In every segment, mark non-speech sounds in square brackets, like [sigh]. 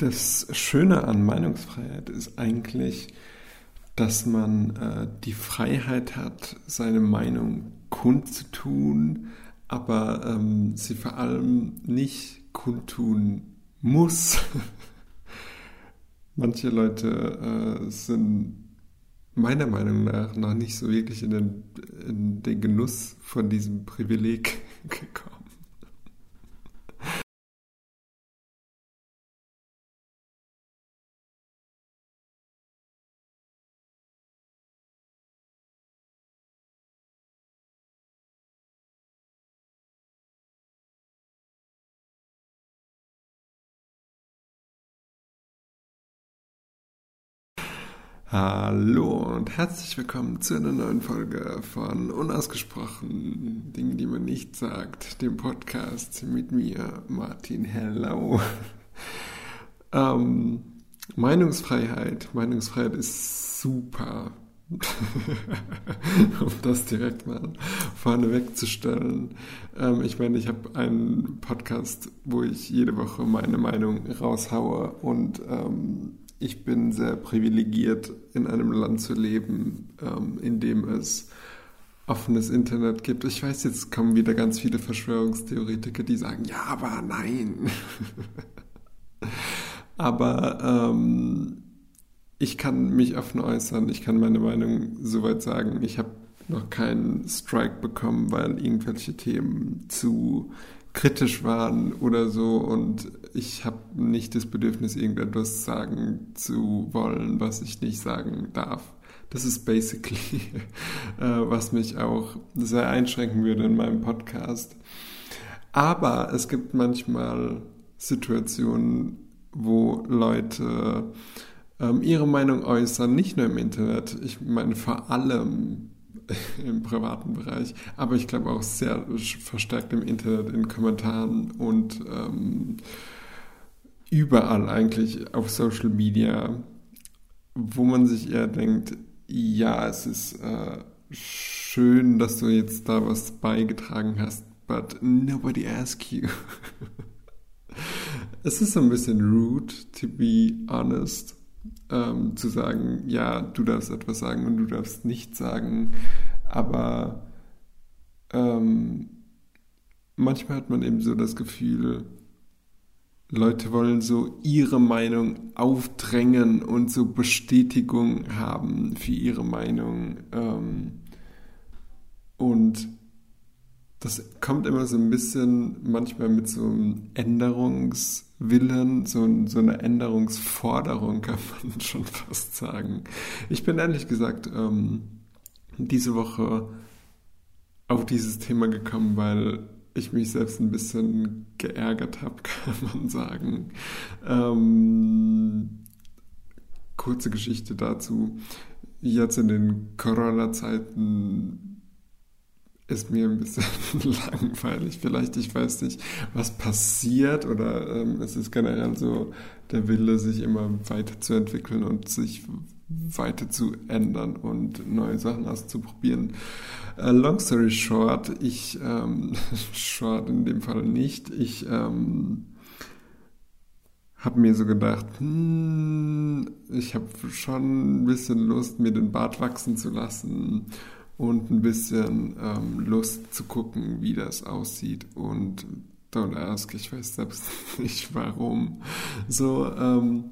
Das Schöne an Meinungsfreiheit ist eigentlich, dass man äh, die Freiheit hat, seine Meinung kundzutun, aber ähm, sie vor allem nicht kundtun muss. [laughs] Manche Leute äh, sind meiner Meinung nach noch nicht so wirklich in den, in den Genuss von diesem Privileg [laughs] gekommen. Hallo und herzlich willkommen zu einer neuen Folge von Unausgesprochen, Dinge, die man nicht sagt, dem Podcast mit mir, Martin Hello. [laughs] ähm, Meinungsfreiheit, Meinungsfreiheit ist super. [laughs] um das direkt mal vorne wegzustellen. Ähm, ich meine, ich habe einen Podcast, wo ich jede Woche meine Meinung raushaue und ähm, ich bin sehr privilegiert, in einem Land zu leben, ähm, in dem es offenes Internet gibt. Ich weiß, jetzt kommen wieder ganz viele Verschwörungstheoretiker, die sagen, ja, aber nein. [laughs] aber ähm, ich kann mich offen äußern, ich kann meine Meinung soweit sagen. Ich habe noch keinen Strike bekommen, weil irgendwelche Themen zu kritisch waren oder so und ich habe nicht das Bedürfnis, irgendetwas sagen zu wollen, was ich nicht sagen darf. Das ist basically, [laughs] äh, was mich auch sehr einschränken würde in meinem Podcast. Aber es gibt manchmal Situationen, wo Leute ähm, ihre Meinung äußern, nicht nur im Internet, ich meine vor allem [laughs] im privaten Bereich, aber ich glaube auch sehr verstärkt im Internet, in Kommentaren und ähm, überall eigentlich auf Social Media, wo man sich eher denkt, ja, es ist äh, schön, dass du jetzt da was beigetragen hast, but nobody asked you. [laughs] es ist so ein bisschen rude, to be honest ähm, zu sagen, ja, du darfst etwas sagen und du darfst nicht sagen, aber ähm, manchmal hat man eben so das Gefühl, Leute wollen so ihre Meinung aufdrängen und so Bestätigung haben für ihre Meinung. Ähm, und das kommt immer so ein bisschen manchmal mit so einem Änderungswillen, so, so einer Änderungsforderung, [laughs] kann man schon fast sagen. Ich bin ehrlich gesagt ähm, diese Woche auf dieses Thema gekommen, weil ich mich selbst ein bisschen geärgert habe, [laughs] kann man sagen. Ähm, kurze Geschichte dazu. Jetzt in den Corona-Zeiten ist mir ein bisschen [laughs] langweilig. Vielleicht, ich weiß nicht, was passiert oder ähm, es ist generell so der Wille, sich immer weiterzuentwickeln und sich weiter zu ändern und neue Sachen auszuprobieren. Uh, long story short, ich, ähm, [laughs] short in dem Fall nicht, ich ähm, habe mir so gedacht, hm, ich habe schon ein bisschen Lust, mir den Bart wachsen zu lassen und ein bisschen ähm, Lust zu gucken, wie das aussieht. Und don't ask, ich weiß selbst [laughs] nicht warum. So, ähm,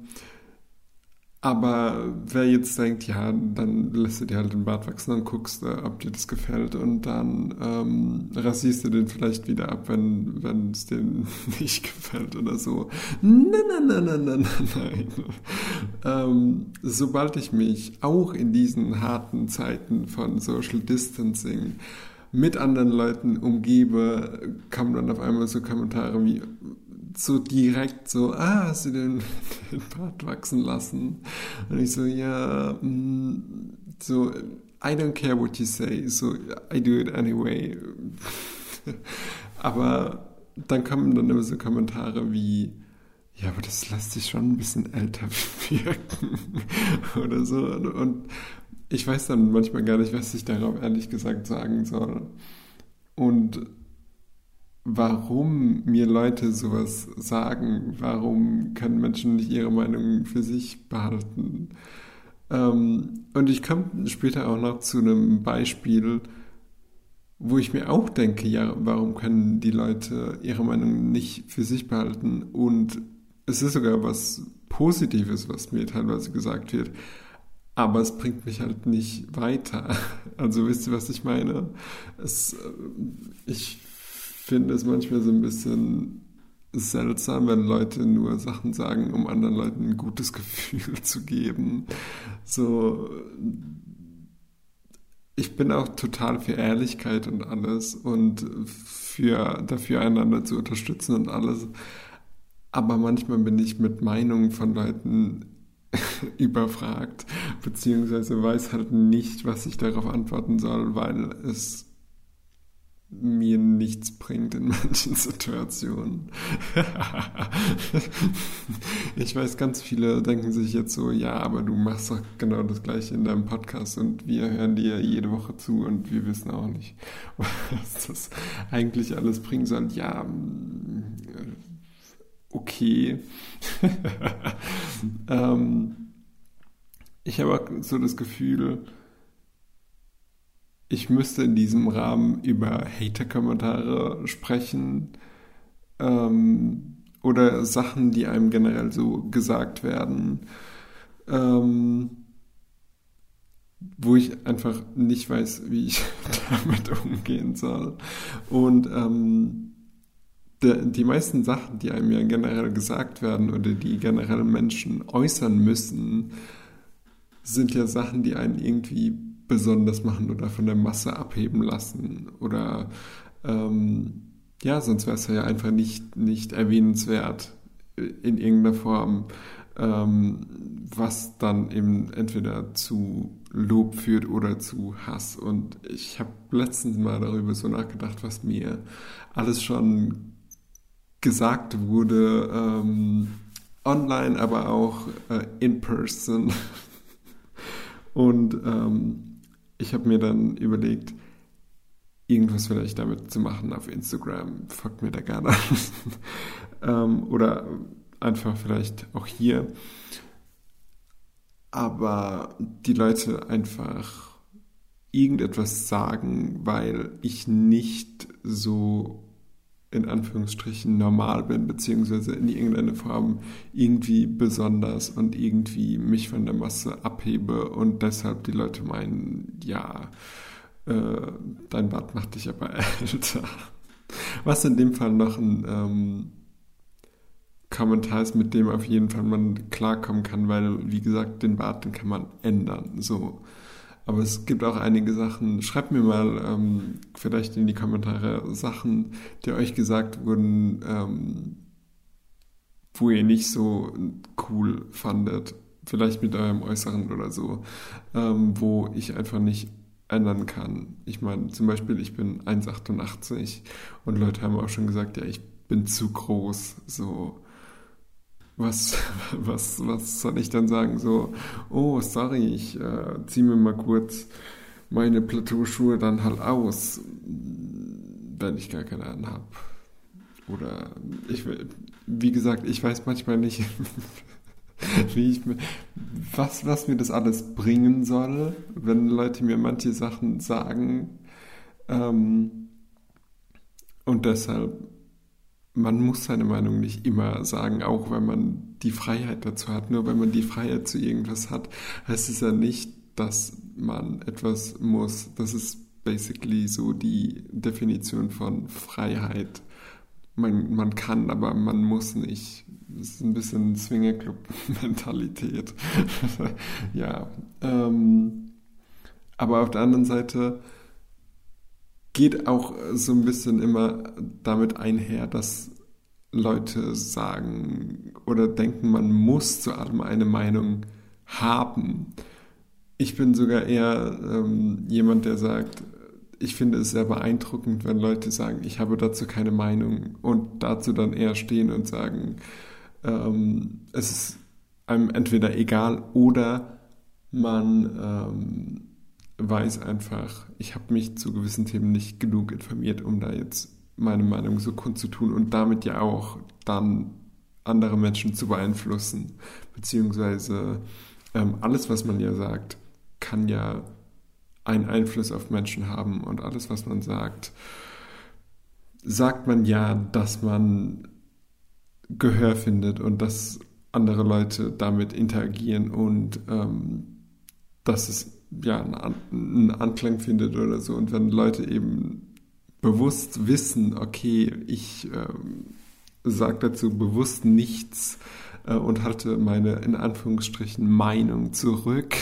aber wer jetzt denkt, ja, dann lässt du dir halt den Bart wachsen und guckst, äh, ob dir das gefällt und dann ähm, rasierst du den vielleicht wieder ab, wenn es dir [laughs] nicht gefällt oder so. Nein, nein, nein, nein, nein, nein. ähm, sobald ich mich auch in diesen harten Zeiten von Social Distancing mit anderen Leuten umgebe, kommen dann auf einmal so Kommentare wie, so direkt so, ah, hast du den, [laughs] den Bart wachsen lassen? Und ich so, ja, mm, so, I don't care what you say, so, I do it anyway. [laughs] aber dann kommen dann immer so Kommentare wie, ja, aber das lässt sich schon ein bisschen älter [laughs] wirken oder so. Und ich weiß dann manchmal gar nicht, was ich darauf ehrlich gesagt sagen soll. Und warum mir Leute sowas sagen, warum können Menschen nicht ihre Meinung für sich behalten. Ähm, und ich komme später auch noch zu einem Beispiel, wo ich mir auch denke, ja, warum können die Leute ihre Meinung nicht für sich behalten? Und es ist sogar was Positives, was mir teilweise gesagt wird. Aber es bringt mich halt nicht weiter. [laughs] Also wisst ihr, was ich meine? Es, äh, ich finde es manchmal so ein bisschen seltsam, wenn Leute nur Sachen sagen, um anderen Leuten ein gutes [laughs] Gefühl zu geben. So, ich bin auch total für Ehrlichkeit und alles und für dafür einander zu unterstützen und alles. Aber manchmal bin ich mit Meinungen von Leuten [laughs] überfragt, beziehungsweise weiß halt nicht, was ich darauf antworten soll, weil es mir nichts bringt in manchen [laughs] Situationen. [laughs] ich weiß, ganz viele denken sich jetzt so, ja, aber du machst doch genau das gleiche in deinem Podcast und wir hören dir jede Woche zu und wir wissen auch nicht, [laughs] was das eigentlich alles bringen soll. Ja, okay. ähm, ich habe so das Gefühl, ich müsste in diesem Rahmen über Hater-Kommentare sprechen ähm, oder Sachen, die einem generell so gesagt werden, ähm, wo ich einfach nicht weiß, wie ich [laughs] damit umgehen soll. Und ähm, de, die meisten Sachen, die einem ja generell gesagt werden oder die generell Menschen äußern müssen, sind ja Sachen, die einen irgendwie besonders machen oder von der Masse abheben lassen oder ähm, ja, sonst wäre es ja einfach nicht, nicht erwähnenswert in irgendeiner Form, ähm, was dann eben entweder zu Lob führt oder zu Hass. Und ich habe letztens mal darüber so nachgedacht, was mir alles schon gesagt wurde, ähm, online, aber auch äh, in person. [laughs] Und ähm, ich habe mir dann überlegt, irgendwas vielleicht damit zu machen auf Instagram. Folgt mir da gerne. [laughs] ähm, oder einfach vielleicht auch hier. Aber die Leute einfach irgendetwas sagen, weil ich nicht so in Anführungsstrichen normal bin, beziehungsweise in irgendeiner Form irgendwie besonders und irgendwie mich von der Masse abhebe und deshalb die Leute meinen, ja, äh, dein Bart macht dich aber [laughs] älter. Was in dem Fall noch ein ähm, Kommentar ist, mit dem auf jeden Fall man klarkommen kann, weil, wie gesagt, den Bart, den kann man ändern. So. Aber es gibt auch einige Sachen. Schreibt mir mal ähm, vielleicht in die Kommentare Sachen, die euch gesagt wurden, ähm, wo ihr nicht so cool fandet. Vielleicht mit eurem Äußeren oder so, ähm, wo ich einfach nicht ändern kann. Ich meine, zum Beispiel, ich bin 1,88 und Leute haben auch schon gesagt, ja, ich bin zu groß. So, was, was, was soll ich dann sagen? So, oh, sorry, ich äh, ziehe mir mal kurz meine Plateauschuhe dann halt aus, wenn ich gar keine an habe. Oder ich, wie gesagt, ich weiß manchmal nicht, [laughs] wie ich, was, was mir das alles bringen soll, wenn Leute mir manche Sachen sagen. Ähm, und deshalb man muss seine Meinung nicht immer sagen, auch wenn man die Freiheit dazu hat. Nur wenn man die Freiheit zu irgendwas hat, heißt es ja nicht, dass man etwas muss. Das ist basically so die Definition von Freiheit. Man, man kann, aber man muss nicht. Das ist ein bisschen Swingerclub-Mentalität. [laughs] ja. Ähm, aber auf der anderen Seite geht auch so ein bisschen immer damit einher, dass Leute sagen oder denken, man muss zu allem eine Meinung haben. Ich bin sogar eher ähm, jemand, der sagt, ich finde es sehr beeindruckend, wenn Leute sagen, ich habe dazu keine Meinung und dazu dann eher stehen und sagen, ähm, es ist einem entweder egal oder man ähm, weiß einfach, ich habe mich zu gewissen Themen nicht genug informiert, um da jetzt meine Meinung so kundzutun und damit ja auch dann andere Menschen zu beeinflussen. Beziehungsweise ähm, alles, was man ja sagt, kann ja einen Einfluss auf Menschen haben und alles, was man sagt, sagt man ja, dass man Gehör findet und dass andere Leute damit interagieren und ähm, dass es ja einen Anklang findet oder so. Und wenn Leute eben bewusst wissen, okay, ich ähm, sage dazu bewusst nichts äh, und halte meine in Anführungsstrichen Meinung zurück,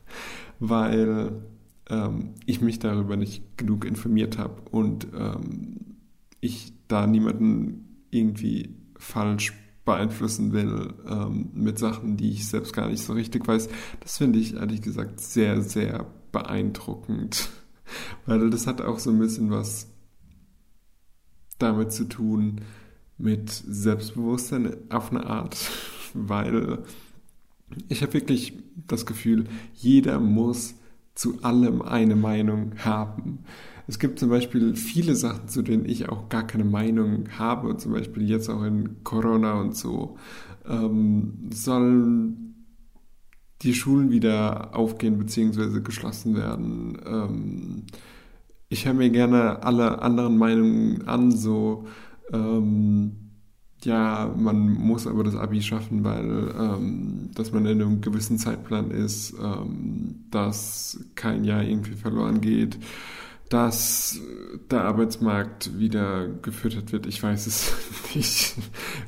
[laughs] weil ähm, ich mich darüber nicht genug informiert habe und ähm, ich da niemanden irgendwie falsch beeinflussen will ähm, mit Sachen, die ich selbst gar nicht so richtig weiß. Das finde ich ehrlich gesagt sehr, sehr beeindruckend, [laughs] weil das hat auch so ein bisschen was damit zu tun mit Selbstbewusstsein auf eine Art, [laughs] weil ich habe wirklich das Gefühl, jeder muss zu allem eine Meinung haben. Es gibt zum Beispiel viele Sachen, zu denen ich auch gar keine Meinung habe, zum Beispiel jetzt auch in Corona und so. Ähm, sollen die Schulen wieder aufgehen bzw. geschlossen werden? Ähm, ich höre mir gerne alle anderen Meinungen an, so ähm, ja, man muss aber das Abi schaffen, weil ähm, dass man in einem gewissen Zeitplan ist, ähm, dass kein Jahr irgendwie verloren geht, dass der Arbeitsmarkt wieder gefüttert wird. Ich weiß es [laughs] nicht.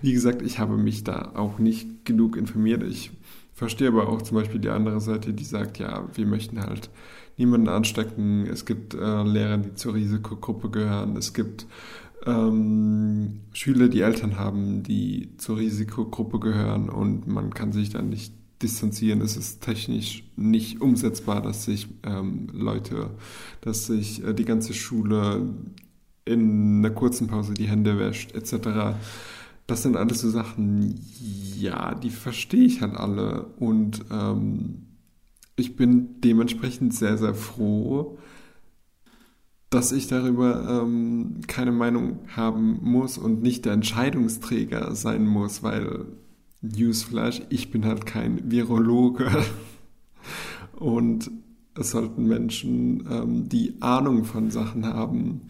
Wie gesagt, ich habe mich da auch nicht genug informiert. Ich verstehe aber auch zum Beispiel die andere Seite, die sagt, ja, wir möchten halt niemanden anstecken. Es gibt äh, Lehrer, die zur Risikogruppe gehören. Es gibt ähm, Schüler, die Eltern haben, die zur Risikogruppe gehören und man kann sich dann nicht distanzieren. Es ist technisch nicht umsetzbar, dass sich ähm, Leute, dass sich äh, die ganze Schule in einer kurzen Pause die Hände wäscht, etc. Das sind alles so Sachen, ja, die verstehe ich halt alle und ähm, ich bin dementsprechend sehr, sehr froh, dass ich darüber ähm, keine Meinung haben muss und nicht der Entscheidungsträger sein muss, weil Newsflash, ich bin halt kein Virologe. und es sollten Menschen, ähm, die Ahnung von Sachen haben,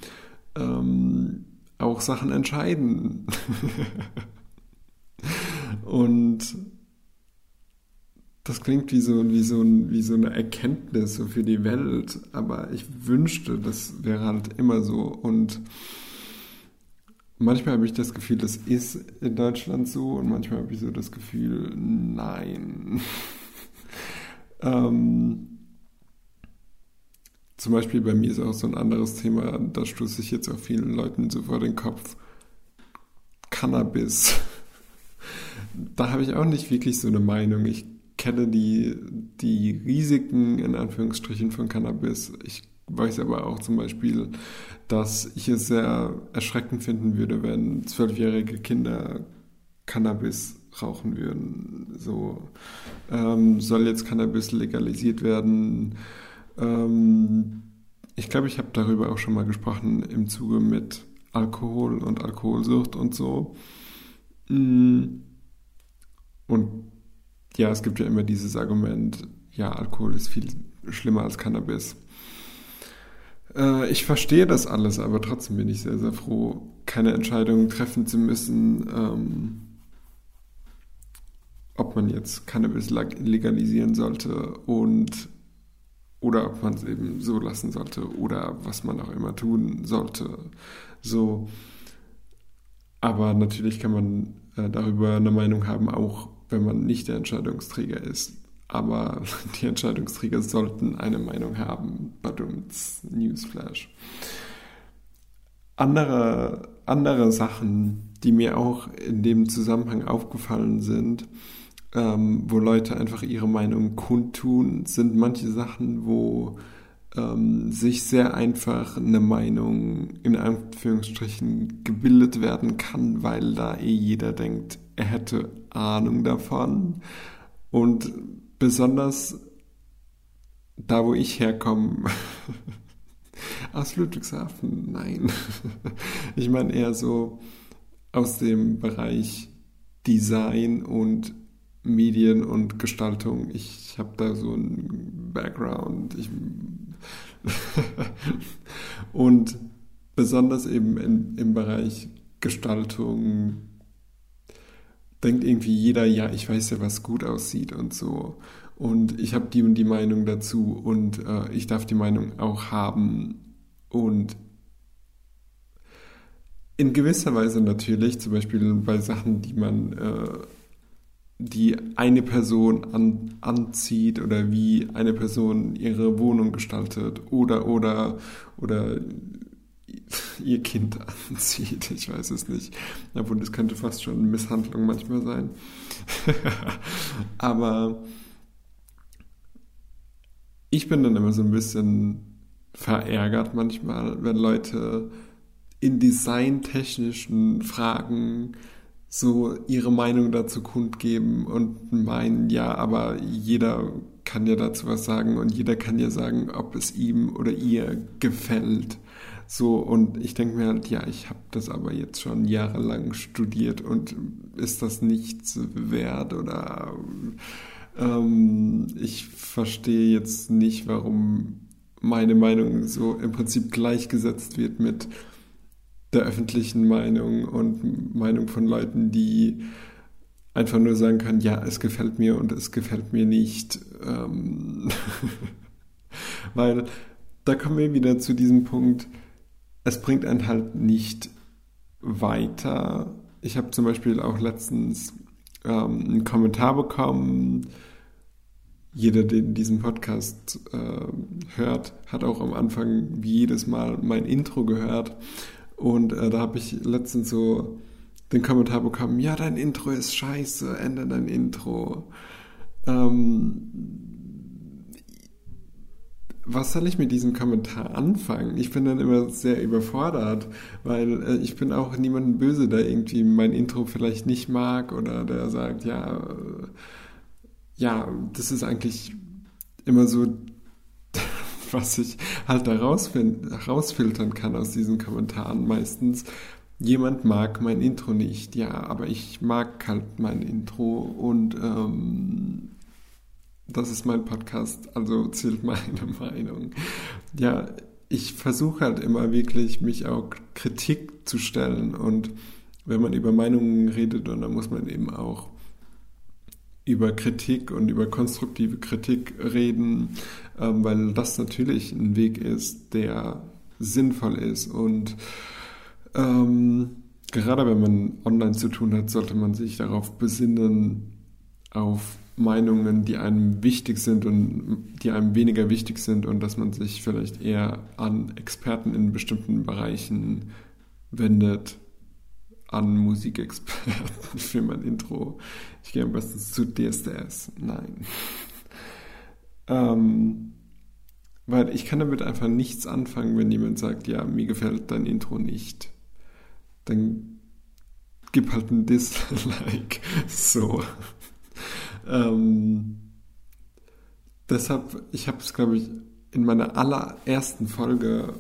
ähm, auch Sachen entscheiden. [laughs] und das klingt wie so, wie, so, wie so eine Erkenntnis für die Welt, aber ich wünschte, das wäre halt immer so. Und manchmal habe ich das Gefühl, das ist in Deutschland so und manchmal habe ich so das Gefühl, nein. [laughs] ähm, zum Beispiel bei mir ist auch so ein anderes Thema, da stoße ich jetzt auch vielen Leuten so vor den Kopf. Cannabis. [laughs] da habe ich auch nicht wirklich so eine Meinung. Ich kenne die, die Risiken in Anführungsstrichen von Cannabis. Ich weiß aber auch zum Beispiel, dass ich es sehr erschreckend finden würde, wenn zwölfjährige Kinder Cannabis rauchen würden. So ähm, soll jetzt Cannabis legalisiert werden. Ähm, ich glaube, ich habe darüber auch schon mal gesprochen im Zuge mit Alkohol und Alkoholsucht und so. Mm. Und ja, es gibt ja immer dieses Argument, ja, Alkohol ist viel schlimmer als Cannabis. Äh, ich verstehe das alles, aber trotzdem bin ich sehr, sehr froh, keine Entscheidung treffen zu müssen, ähm, ob man jetzt Cannabis legalisieren sollte und oder ob man es eben so lassen sollte oder was man auch immer tun sollte. So. Aber natürlich kann man äh, darüber eine Meinung haben, auch wenn man nicht der Entscheidungsträger ist. Aber [laughs] die Entscheidungsträger sollten eine Meinung haben. Badums, Newsflash. Andere, andere Sachen, die mir auch in dem Zusammenhang aufgefallen sind, ähm, wo Leute einfach ihre Meinung kundtun, sind manche Sachen, wo ähm, sich sehr einfach eine Meinung in Anführungsstrichen gebildet werden kann, weil da eh jeder denkt, er hätte Ahnung davon. Und besonders da, wo ich herkomme, [laughs] Aus Ludwigshafen, nein. [laughs] Ich meine eher so aus dem Bereich Design und Medien und Gestaltung. Ich habe da so einen Background. [laughs] Und besonders eben in, im Bereich Gestaltung denkt irgendwie jeder, ja, ich weiß ja, was gut aussieht und so. Und ich habe die und die Meinung dazu und äh, ich darf die Meinung auch haben. Und in gewisser Weise natürlich, zum Beispiel bei Sachen, die man, äh, die eine Person an, anzieht oder wie eine Person ihre Wohnung gestaltet oder oder oder [laughs] ihr Kind [laughs] anzieht. Ich weiß es nicht. Obwohl, das könnte fast schon Misshandlung manchmal sein. [laughs] Aber ich bin dann immer so ein bisschen verärgert manchmal, wenn Leute in designtechnischen Fragen so ihre Meinung dazu kundgeben und meinen, ja, aber jeder kann ja dazu was sagen und jeder kann ja sagen, ob es ihm oder ihr gefällt. So, und ich denke mir halt, ja, ich habe das aber jetzt schon jahrelang studiert und ist das nichts wert oder ähm, ich verstehe jetzt nicht, warum meine Meinung so im Prinzip gleichgesetzt wird mit der öffentlichen Meinung und Meinung von Leuten, die einfach nur sagen können, ja, es gefällt mir und es gefällt mir nicht. Ähm [laughs] Weil da kommen wir wieder zu diesem Punkt, es bringt einen halt nicht weiter. Ich habe zum Beispiel auch letztens ähm, einen Kommentar bekommen. Jeder, der diesen Podcast äh, hört, hat auch am Anfang wie jedes Mal mein Intro gehört. Und äh, da habe ich letztens so den Kommentar bekommen, ja, dein Intro ist scheiße, ändere dein Intro. Ähm, was soll ich mit diesem Kommentar anfangen? Ich bin dann immer sehr überfordert, weil äh, ich bin auch niemandem böse, der irgendwie mein Intro vielleicht nicht mag oder der sagt, ja, äh, ja, das ist eigentlich immer so, [laughs] was ich halt da rausfiltern kann aus diesen Kommentaren meistens. Jemand mag mein Intro nicht, ja, aber ich mag halt mein Intro und ähm, das ist mein Podcast, also zählt meine [laughs] Meinung. Ja, ich versuche halt immer wirklich, mich auch Kritik zu stellen und wenn man über Meinungen redet, dann muss man eben auch über Kritik und über konstruktive Kritik reden, ähm, weil das natürlich ein Weg ist, der sinnvoll ist und ähm, gerade wenn man online zu tun hat, sollte man sich darauf besinnen, auf Meinungen, die einem wichtig sind und die einem weniger wichtig sind und dass man sich vielleicht eher an Experten in bestimmten Bereichen wendet, an Musikexperten [laughs] für mein Intro. Ich gehe am besten zu DSDS. Nein. [laughs] ähm, weil ich kann damit einfach nichts anfangen, wenn jemand sagt, ja, mir gefällt dein Intro nicht. Dann gib halt ein Dislike. [laughs] So. Ähm, deshalb, ich habe es, glaube ich, in meiner allerersten Folge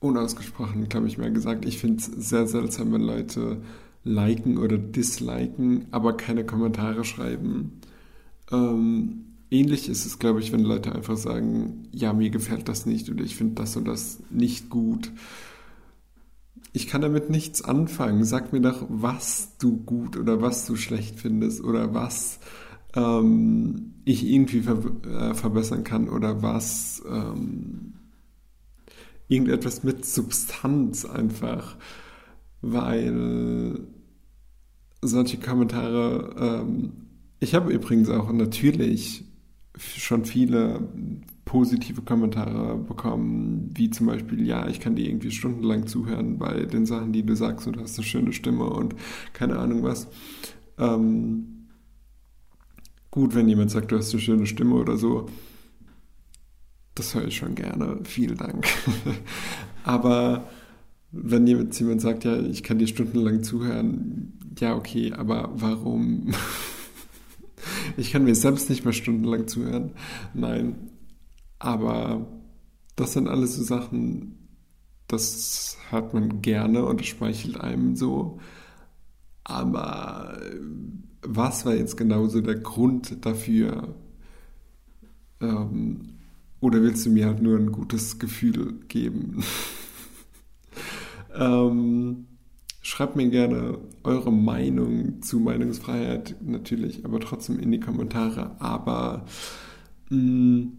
unausgesprochen, glaube ich, mal gesagt, ich finde es sehr seltsam, wenn Leute liken oder disliken, aber keine Kommentare schreiben. Ähm, ähnlich ist es, glaube ich, wenn Leute einfach sagen, ja, mir gefällt das nicht oder ich finde das und das nicht gut. Ich kann damit nichts anfangen. Sag mir doch, was du gut oder was du schlecht findest oder was ähm, ich irgendwie ver äh, verbessern kann oder was ähm, irgendetwas mit Substanz einfach, weil solche Kommentare, ähm, ich habe übrigens auch natürlich schon viele positive Kommentare bekommen, wie zum Beispiel, ja, ich kann dir irgendwie stundenlang zuhören bei den Sachen, die du sagst und du hast eine schöne Stimme und keine Ahnung was. Ähm, gut, wenn jemand sagt, du hast eine schöne Stimme oder so. Das höre ich schon gerne. Vielen Dank. [laughs] aber wenn jemand, sagt, ja, ich kann dir stundenlang zuhören, ja, okay, aber warum? [laughs] ich kann mir selbst nicht mehr stundenlang zuhören. Nein. Aber das sind alles so Sachen, das hört man gerne und das speichelt einem so. Aber was war jetzt genauso der Grund dafür? Ähm, oder willst du mir halt nur ein gutes Gefühl geben? [laughs] ähm, schreibt mir gerne eure Meinung zu Meinungsfreiheit natürlich, aber trotzdem in die Kommentare. Aber mh, mm,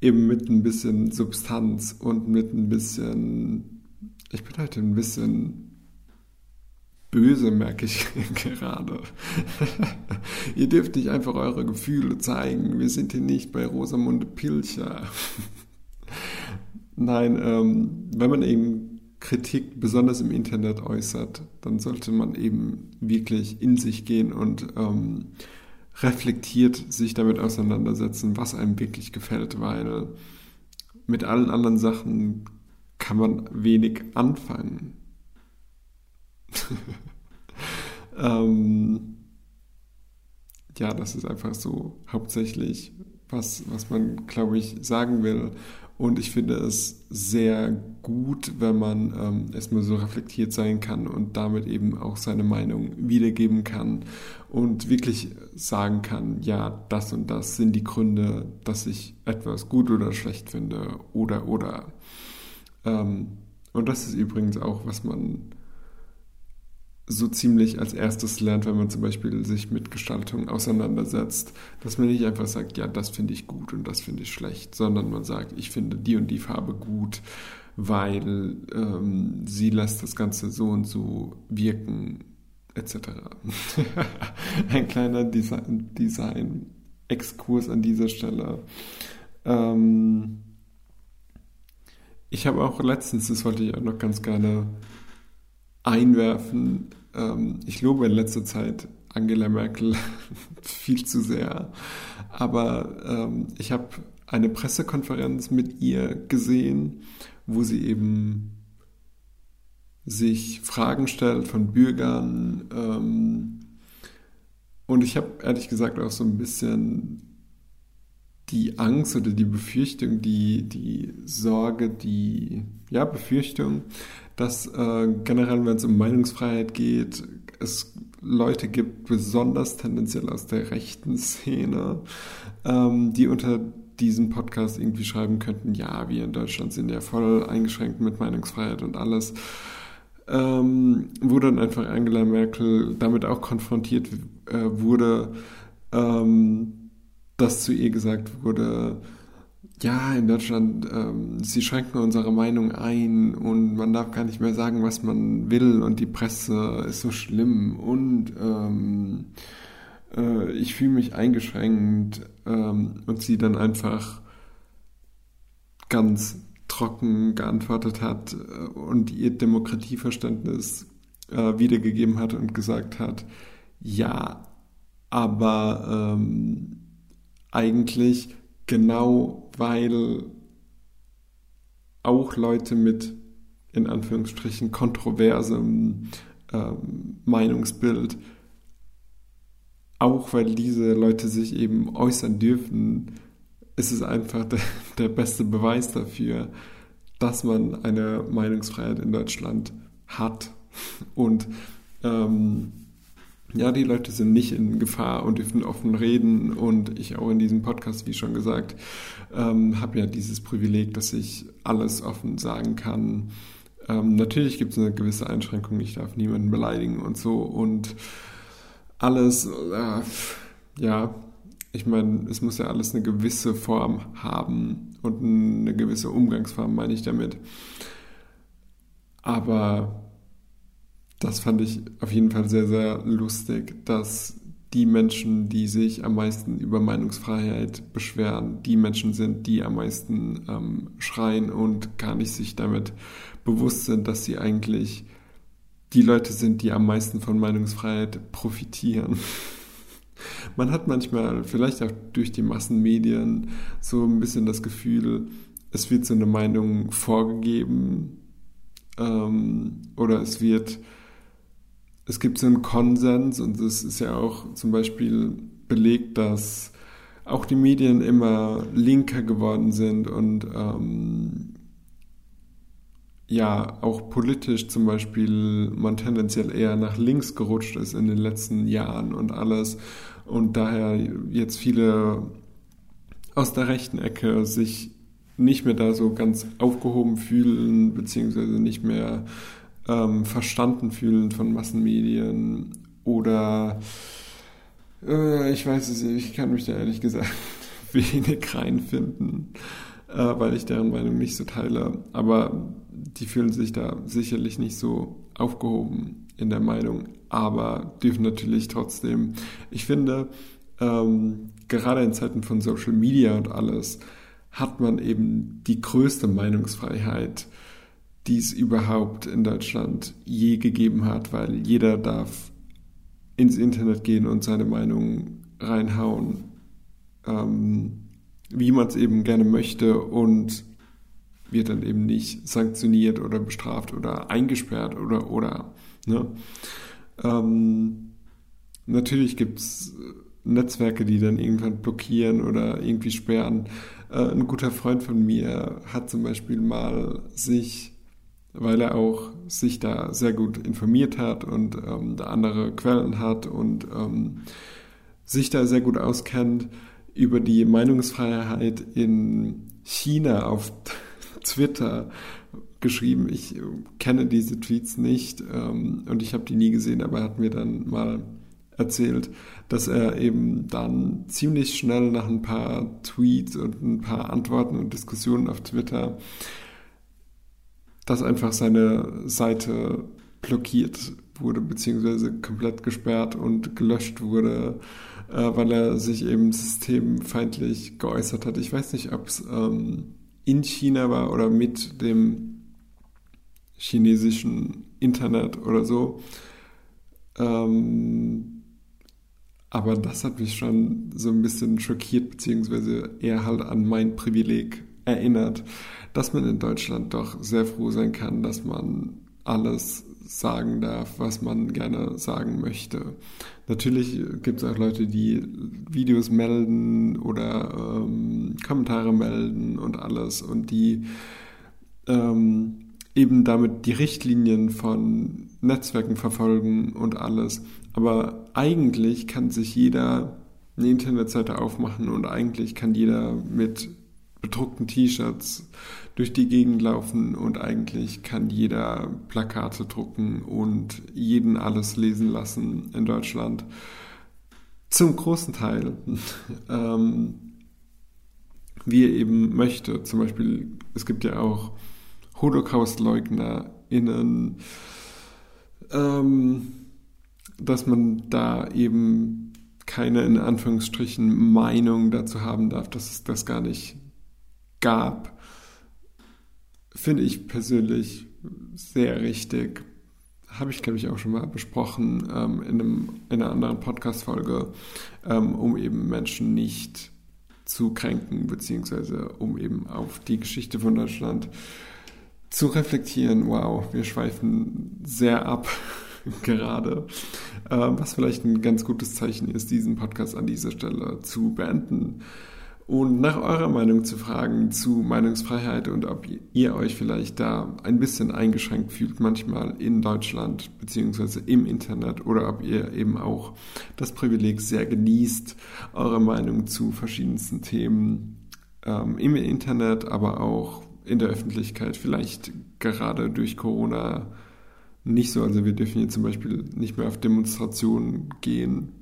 eben mit ein bisschen Substanz und mit ein bisschen, ich bin halt ein bisschen böse, merke ich [laughs] gerade. Ihr dürft nicht einfach eure Gefühle zeigen. Wir sind hier nicht bei Rosamunde Pilcher. Nein, ähm, wenn man eben Kritik besonders im Internet äußert, dann sollte man eben wirklich in sich gehen und ähm, reflektiert sich damit auseinandersetzen, was einem wirklich gefällt, weil mit allen anderen Sachen kann man wenig anfangen. [laughs] ähm, ja, das ist einfach so hauptsächlich, was, was man, glaube ich, sagen will. Und ich finde es sehr gut, wenn man ähm, erstmal so reflektiert sein kann und damit eben auch seine Meinung wiedergeben kann und wirklich sagen kann, ja, das und das sind die Gründe, dass ich etwas gut oder schlecht finde oder oder. Ähm, und das ist übrigens auch, was man so ziemlich als erstes lernt, wenn man zum Beispiel sich mit Gestaltung auseinandersetzt, dass man nicht einfach sagt, ja, das finde ich gut und das finde ich schlecht, sondern man sagt, ich finde die und die Farbe gut, weil ähm, sie lässt das Ganze so und so wirken, etc. [laughs] Ein kleiner Design-Exkurs Design an dieser Stelle. Ähm, ich habe auch letztens, das wollte ich auch noch ganz gerne einwerfen, ich lobe in letzter Zeit Angela Merkel [laughs] viel zu sehr. Aber ähm, ich habe eine Pressekonferenz mit ihr gesehen, wo sie eben sich Fragen stellt von Bürgern. Ähm, und ich habe ehrlich gesagt auch so ein bisschen die Angst oder die Befürchtung, die, die Sorge, die ja, Befürchtung, dass äh, generell, wenn es um Meinungsfreiheit geht, es Leute gibt, besonders tendenziell aus der rechten Szene, ähm, die unter diesem Podcast irgendwie schreiben könnten, ja, wir in Deutschland sind ja voll eingeschränkt mit Meinungsfreiheit und alles. Ähm, wo dann einfach Angela Merkel damit auch konfrontiert äh, wurde, ähm, dass zu ihr gesagt wurde, ja, in Deutschland, ähm, sie schränken unsere Meinung ein und man darf gar nicht mehr sagen, was man will und die Presse ist so schlimm und ähm, äh, ich fühle mich eingeschränkt ähm, und sie dann einfach ganz trocken geantwortet hat äh, und ihr Demokratieverständnis äh, wiedergegeben hat und gesagt hat, ja, aber ähm, eigentlich genau weil auch Leute mit in Anführungsstrichen kontroversem ähm, Meinungsbild, auch weil diese Leute sich eben äußern dürfen, ist es einfach der, [laughs] der beste Beweis dafür, dass man eine Meinungsfreiheit in Deutschland hat. Und ähm, ja, die Leute sind nicht in Gefahr und dürfen offen reden. Und ich auch in diesem Podcast, wie schon gesagt, ähm, habe ja dieses Privileg, dass ich alles offen sagen kann. Ähm, natürlich gibt es eine gewisse Einschränkung, ich darf niemanden beleidigen und so. Und alles, äh, ja, ich meine, es muss ja alles eine gewisse Form haben und eine gewisse Umgangsform, meine ich damit. Aber das fand ich auf jeden Fall sehr, sehr lustig, dass die Menschen, die sich am meisten über Meinungsfreiheit beschweren, die Menschen sind, die am meisten ähm, schreien und gar nicht sich damit bewusst sind, dass sie eigentlich die Leute sind, die am meisten von Meinungsfreiheit profitieren. [laughs] Man hat manchmal, vielleicht auch durch die Massenmedien, so ein bisschen das Gefühl, es wird so eine Meinung vorgegeben ähm, oder es wird es gibt so einen Konsens und es ist ja auch zum Beispiel belegt, dass auch die Medien immer linker geworden sind und ähm, ja, auch politisch zum Beispiel man tendenziell eher nach links gerutscht ist in den letzten Jahren und alles und daher jetzt viele aus der rechten Ecke sich nicht mehr da so ganz aufgehoben fühlen, beziehungsweise nicht mehr ähm, verstanden fühlen von Massenmedien oder äh, ich weiß es nicht, ich kann mich da ehrlich gesagt [laughs] wenig reinfinden, äh, weil ich deren Meinung nicht so teile. Aber die fühlen sich da sicherlich nicht so aufgehoben in der Meinung, aber dürfen natürlich trotzdem. Ich finde, ähm, gerade in Zeiten von Social Media und alles, hat man eben die größte Meinungsfreiheit, die es überhaupt in Deutschland je gegeben hat, weil jeder darf ins Internet gehen und seine Meinung reinhauen, ähm, wie man es eben gerne möchte und wird dann eben nicht sanktioniert oder bestraft oder eingesperrt oder oder. Ne? Ähm, natürlich gibt es Netzwerke, die dann irgendwann blockieren oder irgendwie sperren. Äh, ein guter Freund von mir hat zum Beispiel mal sich weil er auch sich da sehr gut informiert hat und ähm, da andere Quellen hat und ähm, sich da sehr gut auskennt über die Meinungsfreiheit in China auf [laughs] Twitter geschrieben. Ich kenne diese Tweets nicht ähm, und ich habe die nie gesehen, aber er hat mir dann mal erzählt, dass er eben dann ziemlich schnell nach ein paar Tweets und ein paar Antworten und Diskussionen auf Twitter dass einfach seine Seite blockiert wurde, beziehungsweise komplett gesperrt und gelöscht wurde, äh, weil er sich eben systemfeindlich geäußert hat. Ich weiß nicht, ob es ähm, in China war oder mit dem chinesischen Internet oder so. Ähm, aber das hat mich schon so ein bisschen schockiert, beziehungsweise eher halt an mein Privileg erinnert dass man in Deutschland doch sehr froh sein kann, dass man alles sagen darf, was man gerne sagen möchte. Natürlich gibt es auch Leute, die Videos melden oder ähm, Kommentare melden und alles und die ähm, eben damit die Richtlinien von Netzwerken verfolgen und alles. Aber eigentlich kann sich jeder eine Internetseite aufmachen und eigentlich kann jeder mit bedruckten T-Shirts durch die Gegend laufen und eigentlich kann jeder Plakate drucken und jeden alles lesen lassen in Deutschland. Zum großen Teil, [laughs] ähm, wie er eben möchte. Zum Beispiel, es gibt ja auch Holocaust-LeugnerInnen, ähm, dass man da eben keine in Anführungsstrichen Meinung dazu haben darf, dass es das gar nicht gab, finde ich persönlich sehr richtig. Habe ich, glaube ich, auch schon mal besprochen ähm, in, einem, in einer anderen Podcast-Folge, ähm, um eben Menschen nicht zu kränken, beziehungsweise um eben auf die Geschichte von Deutschland zu reflektieren. Wow, wir schweifen sehr ab [laughs] gerade, äh, was vielleicht ein ganz gutes Zeichen ist, diesen Podcast an dieser Stelle zu beenden und nach eurer Meinung zu fragen zu Meinungsfreiheit und ob ihr euch vielleicht da ein bisschen eingeschränkt fühlt manchmal in Deutschland beziehungsweise im Internet oder ob ihr eben auch das Privileg sehr genießt, eure Meinung zu verschiedensten Themen ähm, im Internet, aber auch in der Öffentlichkeit, vielleicht gerade durch Corona nicht so. Also wir dürfen hier zum Beispiel nicht mehr auf Demonstrationen gehen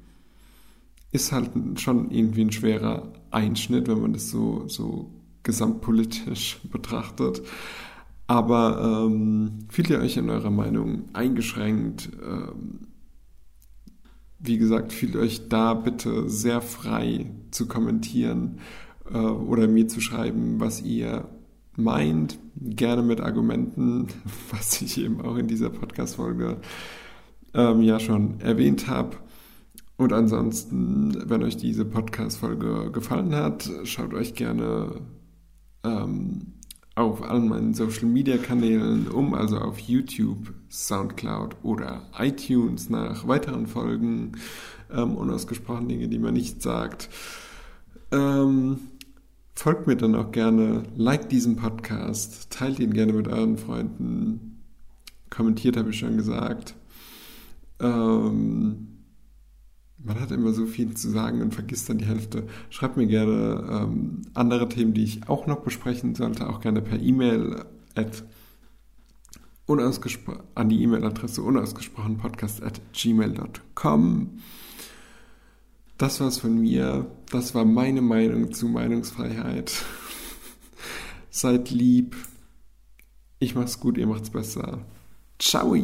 ist halt schon irgendwie ein schwerer Einschnitt, wenn man das so, so gesamtpolitisch betrachtet. Aber ähm, fühlt ihr euch in eurer Meinung eingeschränkt? Ähm, wie gesagt, fühlt euch da bitte sehr frei zu kommentieren äh, oder mir zu schreiben, was ihr meint. Gerne mit Argumenten, [laughs] was ich eben auch in dieser Podcast-Folge ähm, ja schon erwähnt habe. Und ansonsten, wenn euch diese Podcast-Folge gefallen hat, schaut euch gerne ähm, auf allen meinen Social-Media-Kanälen um, also auf YouTube, Soundcloud oder iTunes nach weiteren Folgen ähm, unausgesprochen Dinge, die man nicht sagt. Ähm, folgt mir dann auch gerne, liked diesen Podcast, teilt ihn gerne mit euren Freunden, kommentiert, habe ich schon gesagt. Ähm, man hat immer so viel zu sagen und vergisst dann die Hälfte. Schreibt mir gerne ähm, andere Themen, die ich auch noch besprechen sollte, auch gerne per E-Mail an die E-Mail-Adresse unausgesprochen podcast at gmail.com. Das war's von mir. Das war meine Meinung zu Meinungsfreiheit. [laughs] Seid lieb. Ich mach's gut, ihr macht's besser. Ciao.